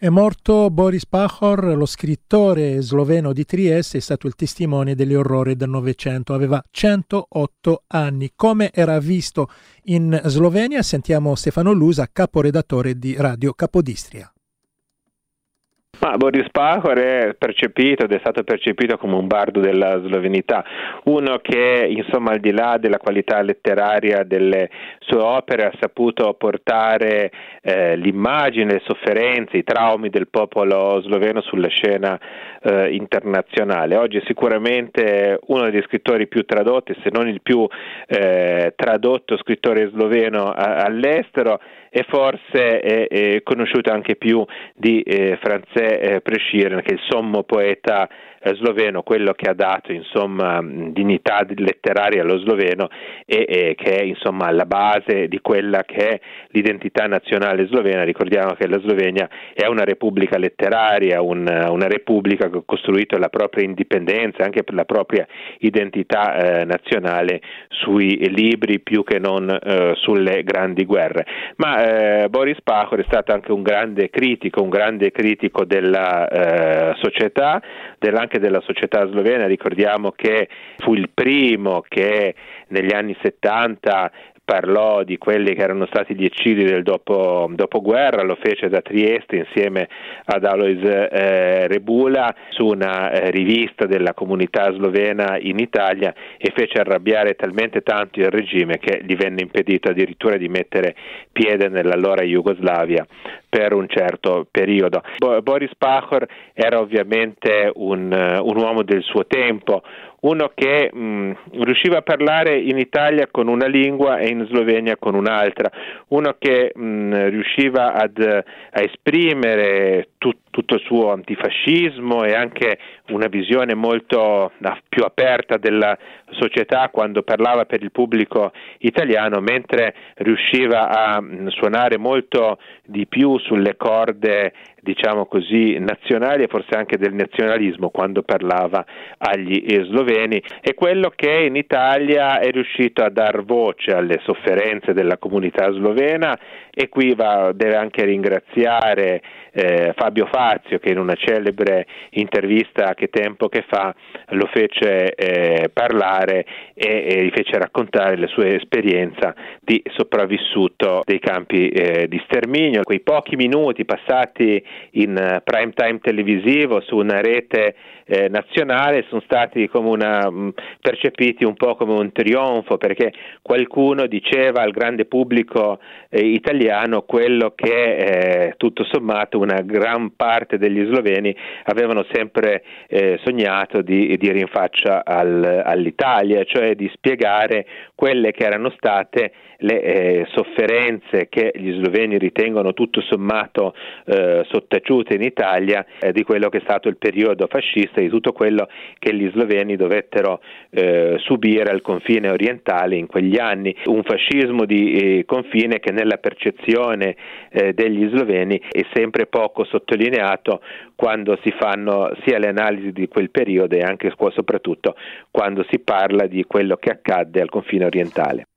È morto Boris Pachor, lo scrittore sloveno di Trieste, è stato il testimone degli orrori del Novecento, aveva 108 anni. Come era visto in Slovenia? Sentiamo Stefano Lusa, caporedattore di Radio Capodistria. Ma Boris Pahor è percepito ed è stato percepito come un bardo della slovenità, uno che insomma al di là della qualità letteraria delle sue opere ha saputo portare eh, l'immagine, le sofferenze, i traumi del popolo sloveno sulla scena eh, internazionale. Oggi è sicuramente uno degli scrittori più tradotti, se non il più eh, tradotto scrittore sloveno a- all'estero e forse è, è, conosciuto anche più di eh, Franzè eh, Presciren, che è il sommo poeta eh, sloveno, quello che ha dato insomma, dignità letteraria allo sloveno e, e, che è insomma alla base di quella che è l'identità nazionale slovena. Ricordiamo che la Slovenia è una repubblica letteraria, un, una repubblica che ha costruito la propria indipendenza anche per la propria identità eh, nazionale sui libri più che non eh, sulle grandi guerre. Ma eh, Boris Pachor è stato anche un grande critico, un grande critico della eh, società, anche della società slovena, ricordiamo che fu il primo che negli anni 70 parlò di quelli che erano stati gli eccidi del dopo, dopoguerra, lo fece da Trieste insieme ad Alois eh, Rebula su una eh, rivista della comunità slovena in Italia e fece arrabbiare talmente tanto il regime che gli venne impedito addirittura di mettere piede nell'allora Jugoslavia per un certo periodo. Bo- Boris Pachor era ovviamente un, un uomo del suo tempo, uno che mh, riusciva a parlare in Italia con una lingua e in Slovenia con un'altra, uno che mh, riusciva ad, a esprimere tut, tutto il suo antifascismo e anche una visione molto più aperta della società quando parlava per il pubblico italiano, mentre riusciva a suonare molto di più sulle corde diciamo così, nazionali e forse anche del nazionalismo quando parlava agli sloveni. È quello che in Italia è riuscito a dar voce alle sofferenze della comunità slovena e qui va, deve anche ringraziare eh, Fabio Fazio che in una celebre intervista che tempo che fa lo fece eh, parlare e, e gli fece raccontare la sua esperienza di sopravvissuto dei campi eh, di sterminio. Quei pochi minuti passati in uh, prime time televisivo su una rete eh, nazionale sono stati una, mh, mm, percepiti un po' come un trionfo perché qualcuno diceva al grande pubblico eh, italiano quello che eh, tutto sommato una gran parte degli sloveni avevano sempre eh, sognato di dire in faccia al, all'Italia, cioè di spiegare quelle che erano state le eh, sofferenze che gli sloveni ritengono tutto sommato eh, sottaciute in Italia eh, di quello che è stato il periodo fascista, di tutto quello che gli sloveni dovettero eh, subire al confine orientale in quegli anni, un fascismo di eh, confine che nella percezione degli sloveni è sempre poco sottolineato quando si fanno sia le analisi di quel periodo e anche soprattutto quando si parla di quello che accadde al confine orientale.